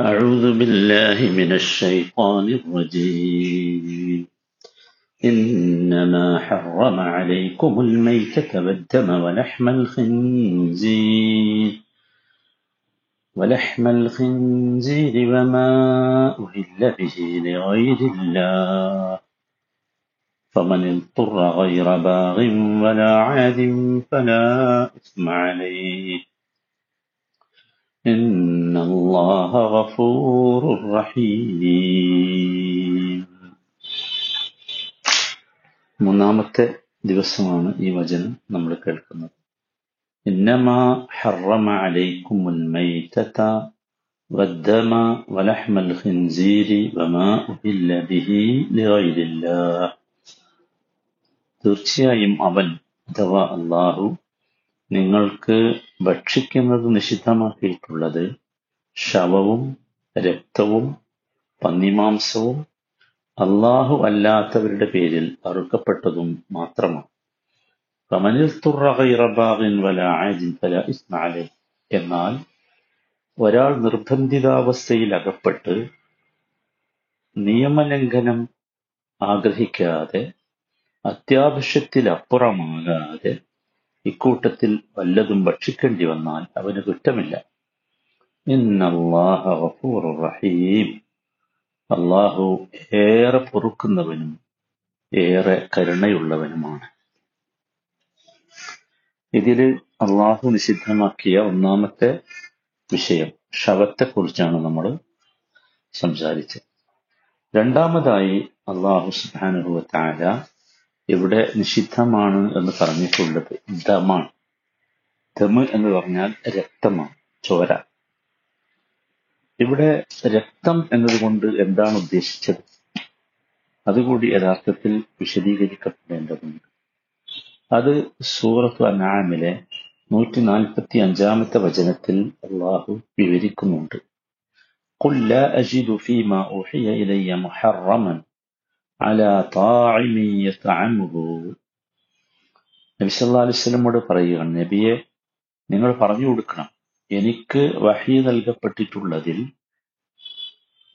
أعوذ بالله من الشيطان الرجيم. إنما حرم عليكم الميتة والدم ولحم الخنزير. ولحم الخنزير وما أهل به لغير الله. فمن اضطر غير باغ ولا عاد فلا إثم عليه. الله غفور رحيم മൂന്നാമത്തെ ദിവസമാണ് ഈ വചനം നമ്മൾ കേൾക്കുന്നത് إنما حرم عليكم الميتة والدم ولحم الخنزير وما أهل به لغير الله തീർച്ചയായും അവൻ അഥവാ അള്ളാഹു നിങ്ങൾക്ക് ഭക്ഷിക്കുന്നത് നിഷിദ്ധമാക്കിയിട്ടുള്ളത് ശവവും രക്തവും പന്നിമാംസവും അള്ളാഹു അല്ലാത്തവരുടെ പേരിൽ അറുക്കപ്പെട്ടതും മാത്രമാണ്. എന്നാൽ ഒരാൾ നിർബന്ധിതാവസ്ഥയിൽ അകപ്പെട്ട് നിയമലംഘനം ആഗ്രഹിക്കാതെ അത്യാവശ്യത്തിലപ്പുറമാകാതെ ഇക്കൂട്ടത്തിൽ വല്ലതും ഭക്ഷിക്കേണ്ടി വന്നാൽ അവന് കുറ്റമില്ല. ഇന്നല്ലാഹ ഗഫൂറുർ റഹീം. അള്ളാഹു ഏറെ പൊറുക്കുന്നവനും ഏറെ കരുണയുള്ളവനുമാണ്. ഇതിൽ അള്ളാഹു നിഷിദ്ധമാക്കിയ ഒന്നാമത്തെ വിഷയം ശവത്തെക്കുറിച്ചാണ് നമ്മൾ സംസാരിച്ചത്. രണ്ടാമതായി അള്ളാഹു സുബാനുഭവ താര ഇവിടെ നിഷിദ്ധമാണ് എന്ന് പറഞ്ഞിട്ടുള്ളത് ദമാണ്. ദമ് എന്ന് പറഞ്ഞാൽ രക്തമാണ് ചോര. ഇവിടെ രക്തം എന്നതുകൊണ്ട് എന്താണ് ഉദ്ദേശിച്ചത് അതുകൂടി യഥാർത്ഥത്തിൽ വിശദീകരിക്കപ്പെടേണ്ടതുണ്ട് അത് സൂറത്ത് അനാമിലെ നൂറ്റി നാൽപ്പത്തി അഞ്ചാമത്തെ വചനത്തിൽ അള്ളാഹു വിവരിക്കുന്നുണ്ട് قل لا أجد فيما أوحي إلي محرما على طاعم يطعمه നബി സല്ലല്ലാഹു അലൈഹി വസല്ലമയോട് പറയുകയാണ് നബിയെ നിങ്ങൾ പറഞ്ഞു കൊടുക്കണം എനിക്ക് വഹി നൽകപ്പെട്ടിട്ടുള്ളതിൽ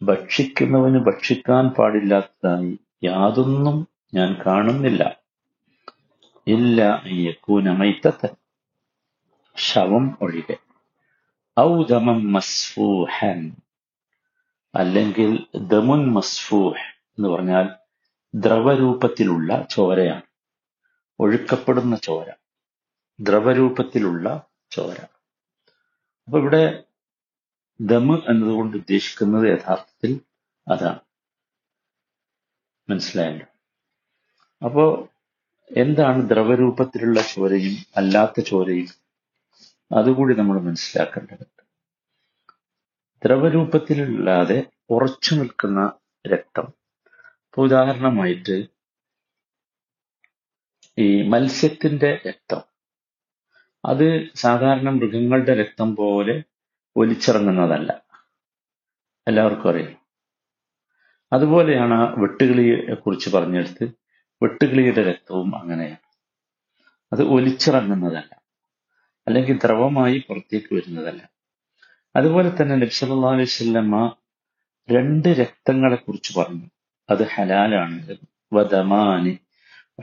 ഭക്ഷിക്കുന്നവന് ഭക്ഷിക്കാൻ പാടില്ലാത്തതായി യാതൊന്നും ഞാൻ കാണുന്നില്ല. ഇല്ല യക്കൂനമൈത്തത്തൻ ശവം ഒഴികെ. ഔദമം മസ്ഫൂഹൻ. അല്ലെങ്കിൽ ദമുൻ മസ്ഫൂഹ് എന്ന് പറഞ്ഞാൽ ദ്രവരൂപത്തിലുള്ള ചോരയാണ്. ഒഴുക്കപ്പെടുന്ന ചോര. ദ്രവരൂപത്തിലുള്ള ചോര. അപ്പൊ ഇവിടെ ദമ് എന്നതുകൊണ്ട് ഉദ്ദേശിക്കുന്നത് യഥാർത്ഥത്തിൽ അതാണ്. മനസ്സിലായല്ലോ? അപ്പോ എന്താണ് ദ്രവരൂപത്തിലുള്ള ചോരയും അല്ലാത്ത ചോരയും? അതുകൂടി നമ്മൾ മനസ്സിലാക്കേണ്ടതുണ്ട്. ദ്രവരൂപത്തിലല്ലാതെ ഉറച്ചു നിൽക്കുന്ന രക്തം. ഇപ്പൊ ഉദാഹരണമായിട്ട് ഈ മത്സ്യത്തിന്റെ രക്തം. അത് സാധാരണ മൃഗങ്ങളുടെ രക്തം പോലെ ഒലിച്ചിറങ്ങുന്നതല്ല. എല്ലാവർക്കും അറിയാം. അതുപോലെയാണ് ആ വെട്ടുകിളിയെ കുറിച്ച് പറഞ്ഞെടുത്ത് വെട്ടുകിളിയുടെ രക്തവും അങ്ങനെയാണ്. അത് ഒലിച്ചിറങ്ങുന്നതല്ല. അല്ലെങ്കിൽ ദ്രവമായി പുറത്തേക്ക് വരുന്നതല്ല. അതുപോലെ തന്നെ നബ്സല്ലാ അലൈഹി രണ്ട് രക്തങ്ങളെ കുറിച്ച് പറഞ്ഞു. അത് ഹലാലാണ് വദമാനി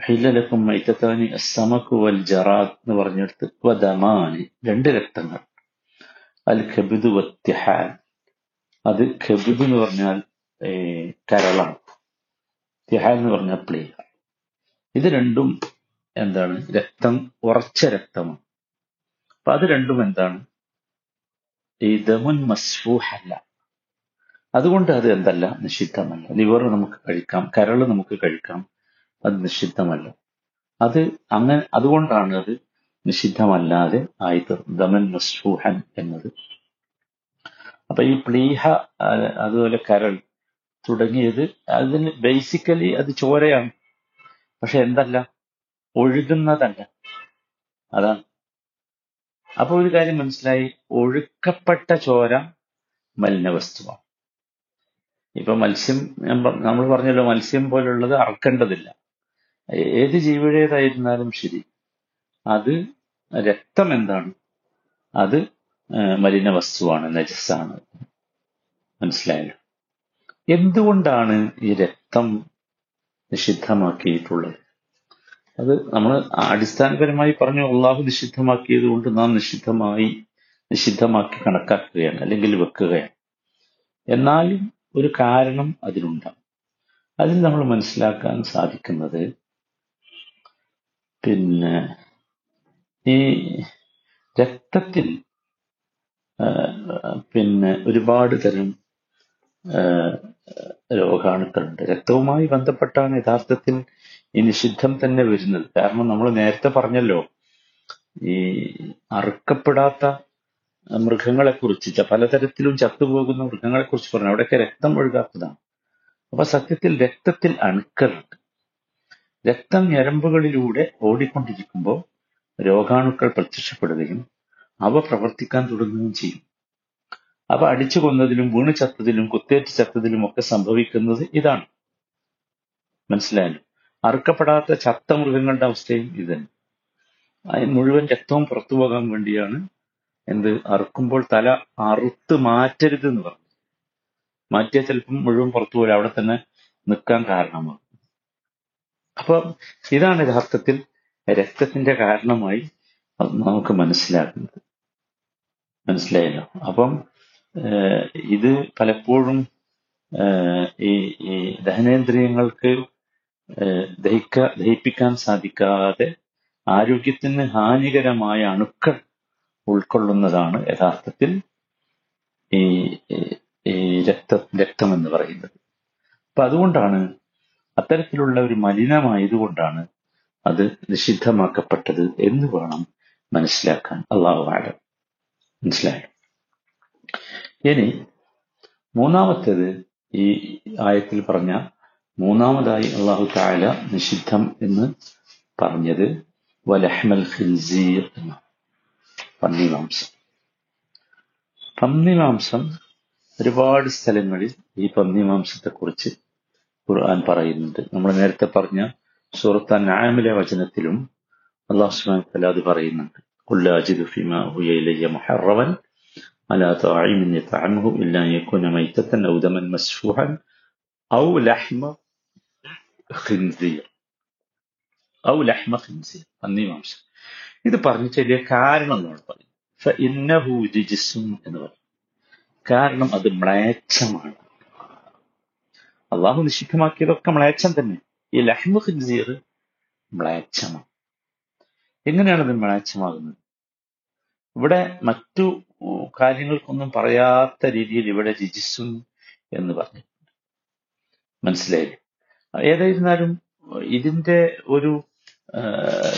ഹില്ലലക്കും മൈത്തത്താനി അസമക്കു വൽ ജറാത്ത് എന്ന് പറഞ്ഞെടുത്ത് വദമാനി രണ്ട് രക്തങ്ങൾ. അൽ ഖബിദ് വത്യഹാൻ അത് ഖബിദ് എന്ന് പറഞ്ഞാൽ കരളാണ്. തിഹാൻ എന്ന് പറഞ്ഞാൽ പ്ലേഹ ഇത് രണ്ടും എന്താണ്? രക്തം ഉറച്ച രക്തമാണ്. അപ്പൊ അത് രണ്ടും എന്താണ്? ഈ ദമുൻ മസ്ഫൂഹല്ല. അതുകൊണ്ട് അത് എന്തല്ല? നിഷിദ്ധമല്ല. ലിവർ നമുക്ക് കഴിക്കാം കരൾ നമുക്ക് കഴിക്കാം. അത് നിഷിദ്ധമല്ല. അത് അങ്ങനെ അതുകൊണ്ടാണ് അത് നിഷിദ്ധമല്ലാതെ ആയി ദമൻ മസ്ഫൂഹൻ എന്നത്. അപ്പൊ ഈ പ്ലീഹ അതുപോലെ കരൾ തുടങ്ങിയത് അതിന് ബേസിക്കലി അത് ചോരയാണ്. പക്ഷെ എന്തല്ല? ഒഴുകുന്നതല്ല. അതാണ്. അപ്പൊ ഒരു കാര്യം മനസ്സിലായി. ഒഴുക്കപ്പെട്ട ചോര മലിനവസ്തുവാണ്. ഇപ്പൊ മത്സ്യം നമ്മൾ പറഞ്ഞല്ലോ മത്സ്യം പോലുള്ളത് അറക്കേണ്ടതില്ല ഏത് ജീവിയുടേതായിരുന്നാലും ശരി. അത് രക്തം എന്താണ്? അത് മലിന വസ്തുവാണ് നജസ്സാണ്. മനസ്സിലായല്ലോ എന്തുകൊണ്ടാണ് ഈ രക്തം നിഷിദ്ധമാക്കിയിട്ടുള്ളത്? അത് നമ്മൾ അടിസ്ഥാനപരമായി പറഞ്ഞു അള്ളാഹു നിഷിദ്ധമാക്കിയത് കൊണ്ട് നാം നിഷിദ്ധമായി നിഷിദ്ധമാക്കി കണക്കാക്കുകയാണ് അല്ലെങ്കിൽ വെക്കുകയാണ്. എന്നാലും ഒരു കാരണം അതിനുണ്ടാകും അതിൽ നമ്മൾ മനസ്സിലാക്കാൻ സാധിക്കുന്നത് പിന്നെ ഈ രക്തത്തിൽ പിന്നെ ഒരുപാട് തരം രോഗാണുക്കളുണ്ട്. രക്തവുമായി ബന്ധപ്പെട്ടാണ് യഥാർത്ഥത്തിൽ ഈ നിഷിദ്ധം തന്നെ വരുന്നത്. കാരണം നമ്മൾ നേരത്തെ പറഞ്ഞല്ലോ ഈ അറുക്കപ്പെടാത്ത മൃഗങ്ങളെ കുറിച്ച് പലതരത്തിലും ചത്തുപോകുന്ന മൃഗങ്ങളെ കുറിച്ച് പറഞ്ഞു. അവിടെയൊക്കെ രക്തം ഒഴുകാത്തതാണ്. അപ്പൊ സത്യത്തിൽ രക്തത്തിൽ അണുക്കളുണ്ട്. രക്തം ഞരമ്പുകളിലൂടെ ഓടിക്കൊണ്ടിരിക്കുമ്പോൾ രോഗാണുക്കൾ പ്രത്യക്ഷപ്പെടുകയും അവ പ്രവർത്തിക്കാൻ തുടങ്ങുകയും ചെയ്യും. അവ അടിച്ചു കൊന്നതിലും വീണ് ചത്തതിലും കുത്തേറ്റ് ചത്തതിലും ഒക്കെ സംഭവിക്കുന്നത് ഇതാണ്. മനസ്സിലായല്ലോ? അറുക്കപ്പെടാത്ത ചത്ത മൃഗങ്ങളുടെ അവസ്ഥയും ഇതന്നെ. മുഴുവൻ രക്തവും പുറത്തു പോകാൻ വേണ്ടിയാണ് എന്ത്? അറുക്കുമ്പോൾ തല അറുത്ത് മാറ്റരുത് എന്ന് പറഞ്ഞു. മാറ്റിയാൽ ചിലപ്പം മുഴുവൻ പുറത്തു പോലെ അവിടെ തന്നെ നിൽക്കാൻ കാരണമാകും. അപ്പൊ ഇതാണ് യഥാർത്ഥത്തിൽ രക്തത്തിന്റെ കാരണമായി നമുക്ക് മനസ്സിലാക്കുന്നത്. മനസ്സിലായല്ലോ? അപ്പം ഇത് പലപ്പോഴും ഈ ഈ ദഹനേന്ദ്രിയങ്ങൾക്ക് ദഹിക്ക ദഹിപ്പിക്കാൻ സാധിക്കാതെ ആരോഗ്യത്തിന് ഹാനികരമായ അണുക്കൾ ഉൾക്കൊള്ളുന്നതാണ് യഥാർത്ഥത്തിൽ ഈ രക്ത രക്തം എന്ന് പറയുന്നത്. അപ്പൊ അതുകൊണ്ടാണ് അത്തരത്തിലുള്ള ഒരു മലിനമായതുകൊണ്ടാണ് അത് നിഷിദ്ധമാക്കപ്പെട്ടത് എന്ന് വേണം മനസ്സിലാക്കാൻ. അള്ളാഹു ആലം മനസ്സിലായോ? ഇനി മൂന്നാമത്തേത് ഈ ആയത്തിൽ പറഞ്ഞ മൂന്നാമതായി അള്ളാഹു താല നിഷിദ്ധം എന്ന് പറഞ്ഞത് വലഹ്മൽ ഖിൻസീർ എന്ന പന്നിമാംസം. പന്നിമാംസം ഒരുപാട് സ്ഥലങ്ങളിൽ ഈ പന്നിമാംസത്തെക്കുറിച്ച് ഖുർആൻ പറയുന്നത് നമ്മൾ നേരത്തെ പറഞ്ഞ സൂറത്ത് അൻആമിലെ വചനത്തിലും അള്ളാഹു സുബ്ഹാനഹു വതആല അത് പറയുന്നുണ്ട് ഖുൽ ഫീമാ ഹുയ ഇലയ്യ മുഹറമൻ അലാ താഇമിൻ യതഅമുഹു ഇല്ലാ യകുന മൈതതൻ ഔ ദമൻ മസ്ഫൂഹൻ ഔ ലഹ്മ ഖിൻസിർ ഔ ലഹ്മ ഖിൻസിർ എന്നീ മാംസം ഇത് പറഞ്ഞു ചെറിയ കാരണം നമ്മൾ പറയും ഫഇന്നഹു ജിസ്സും എന്ന് പറയും കാരണം അത് മ്ലേച്ഛമാണ് അള്ളാഹു നിഷിദ്ധമാക്കിയതൊക്കെ മ്ലേച്ഛം തന്നെ. ഈ ലഹ്മു ഖിൻസീർ മ്ലേച്ഛമാണ് എങ്ങനെയാണ് ഇത് മ്ലേച്ഛമാകുന്നത് ഇവിടെ മറ്റു കാര്യങ്ങൾക്കൊന്നും പറയാത്ത രീതിയിൽ ഇവിടെ രിജിസും എന്ന് പറഞ്ഞു. മനസ്സിലായില്ലേ? ഏതായിരുന്നാലും ഇതിന്റെ ഒരു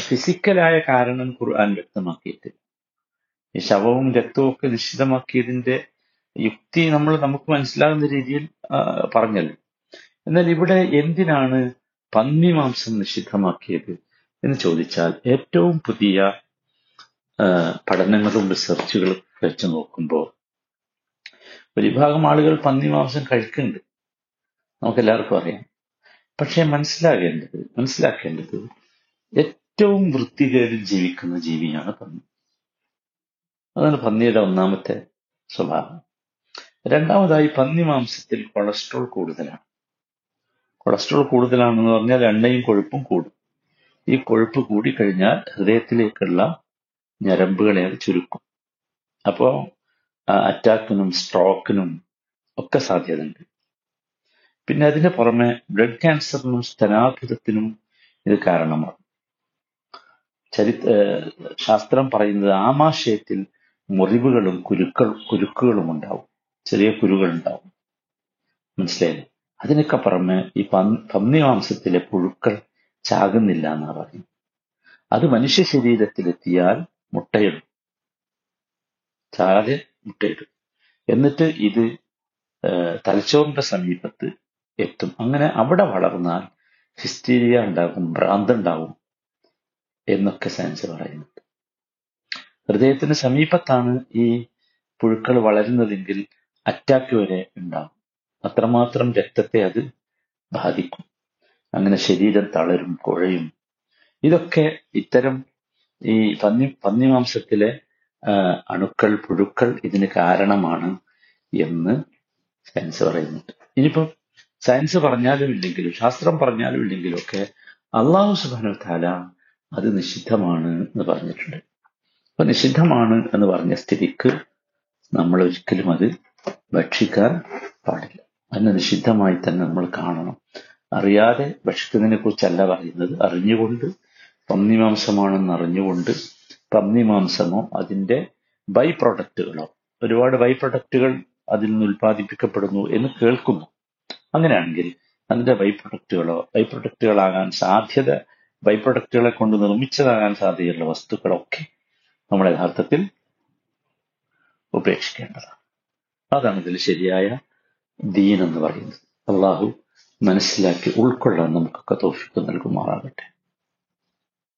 ഫിസിക്കലായ കാരണം ഖുർആൻ വ്യക്തമാക്കിയിട്ട്. ഈ ശവവും രക്തവും ഒക്കെ നിശ്ചിതമാക്കിയതിന്റെ യുക്തി നമ്മൾ നമുക്ക് മനസ്സിലാകുന്ന രീതിയിൽ പറഞ്ഞല്ലോ. എന്നാൽ ഇവിടെ എന്തിനാണ് പന്നിമാംസം നിഷിദ്ധമാക്കിയത് എന്ന് ചോദിച്ചാൽ ഏറ്റവും പുതിയ പഠനങ്ങളും റിസർച്ചുകളും വെച്ച് നോക്കുമ്പോൾ ഒരു വിഭാഗം ആളുകൾ പന്നിമാംസം കഴിക്കുന്നുണ്ട്. നമുക്കെല്ലാവർക്കും അറിയാം. പക്ഷെ മനസ്സിലാകേണ്ടത് മനസ്സിലാക്കേണ്ടത് ഏറ്റവും വൃത്തികേടിൽ ജീവിക്കുന്ന ജീവിയാണ് പന്നി. അതാണ് പന്നിയുടെ ഒന്നാമത്തെ സ്വഭാവം. രണ്ടാമതായി പന്നി മാംസത്തിൽ കൊളസ്ട്രോൾ കൂടുതലാണ്. കൊളസ്ട്രോൾ കൂടുതലാണെന്ന് പറഞ്ഞാൽ എണ്ണയും കൊഴുപ്പും കൂടും. ഈ കൊഴുപ്പ് കൂടിക്കഴിഞ്ഞാൽ ഹൃദയത്തിലേക്കുള്ള ഞരമ്പുകളെ അത് ചുരുക്കും. അപ്പോ ആ, അറ്റാക്കിനും സ്ട്രോക്കിനും ഒക്കെ സാധ്യതയുണ്ട്. പിന്നെ അതിന് പുറമെ ബ്ലഡ് ക്യാൻസറിനും സ്ഥനാഭിതത്തിനും ഇത് കാരണമാണ് ചരി ശാസ്ത്രം പറയുന്നത് ആമാശയത്തിൽ മുറിവുകളും കുരുക്കൾ കുരുക്കുകളും ഉണ്ടാവും ചെറിയ കുരുകൾ ഉണ്ടാവും മനസ്സിലായില്ലേ? അതിനൊക്കെ പുറമെ ഈ പന്നി പന്നിമാംസത്തിലെ പുഴുക്കൾ ചാകുന്നില്ല എന്നാണ് പറയുന്നത്. അത് മനുഷ്യ ശരീരത്തിലെത്തിയാൽ മുട്ടയിടും. ചാകെ മുട്ടയിടും. എന്നിട്ട് ഇത് തലച്ചോറിന്റെ സമീപത്ത് എത്തും. അങ്ങനെ അവിടെ വളർന്നാൽ ഹിസ്റ്റീരിയ ഉണ്ടാകും ഭ്രാന്തുണ്ടാവും എന്നൊക്കെ സയൻസ് പറയുന്നുണ്ട്. ഹൃദയത്തിന് സമീപത്താണ് ഈ പുഴുക്കൾ വളരുന്നതെങ്കിൽ അറ്റാക്ക് വരെ ഉണ്ടാകും. അത്രമാത്രം രക്തത്തെ അത് ബാധിക്കും. അങ്ങനെ ശരീരം തളരും കുഴയും. ഇതൊക്കെ ഇത്തരം ഈ പന്നി പന്നിമാംസത്തിലെ അണുക്കൾ പുഴുക്കൾ ഇതിന് കാരണമാണ് എന്ന് സയൻസ് പറയുന്നുണ്ട്. ഇനിയിപ്പം സയൻസ് പറഞ്ഞാലും ഇല്ലെങ്കിലും ശാസ്ത്രം പറഞ്ഞാലും ഇല്ലെങ്കിലും ഒക്കെ അള്ളാഹു സുബാനു താല അത് നിഷിദ്ധമാണ് എന്ന് പറഞ്ഞിട്ടുണ്ട്. അപ്പൊ നിഷിദ്ധമാണ് എന്ന് പറഞ്ഞ സ്ഥിതിക്ക് നമ്മൾ ഒരിക്കലും അത് ഭക്ഷിക്കാൻ പാടില്ല. അതിനെ നിഷിദ്ധമായി തന്നെ നമ്മൾ കാണണം. അറിയാതെ ഭക്ഷിക്കുന്നതിനെ കുറിച്ചല്ല പറയുന്നത്. അറിഞ്ഞുകൊണ്ട് പന്നിമാംസമാണെന്ന് അറിഞ്ഞുകൊണ്ട് പന്നിമാംസമോ അതിന്റെ ബൈ പ്രൊഡക്റ്റുകളോ ഒരുപാട് ബൈ പ്രൊഡക്റ്റുകൾ അതിൽ നിന്ന് ഉൽപ്പാദിപ്പിക്കപ്പെടുന്നു എന്ന് കേൾക്കുന്നു. അങ്ങനെയാണെങ്കിൽ അതിന്റെ ബൈ പ്രൊഡക്റ്റുകളോ ബൈ പ്രൊഡക്റ്റുകളാകാൻ സാധ്യത ബൈ പ്രൊഡക്റ്റുകളെ കൊണ്ട് നിർമ്മിച്ചതാകാൻ സാധ്യതയുള്ള വസ്തുക്കളൊക്കെ നമ്മൾ യഥാർത്ഥത്തിൽ ഉപേക്ഷിക്കേണ്ടതാണ്. അതാണ് ഇതിൽ ശരിയായ ദീൻ എന്ന് പറയുന്നത്. അള്ളാഹു മനസ്സിലാക്കി ഉൾക്കൊള്ളാൻ നമുക്കൊക്കെ തോഫിക്ക് നൽകുമാറാകട്ടെ.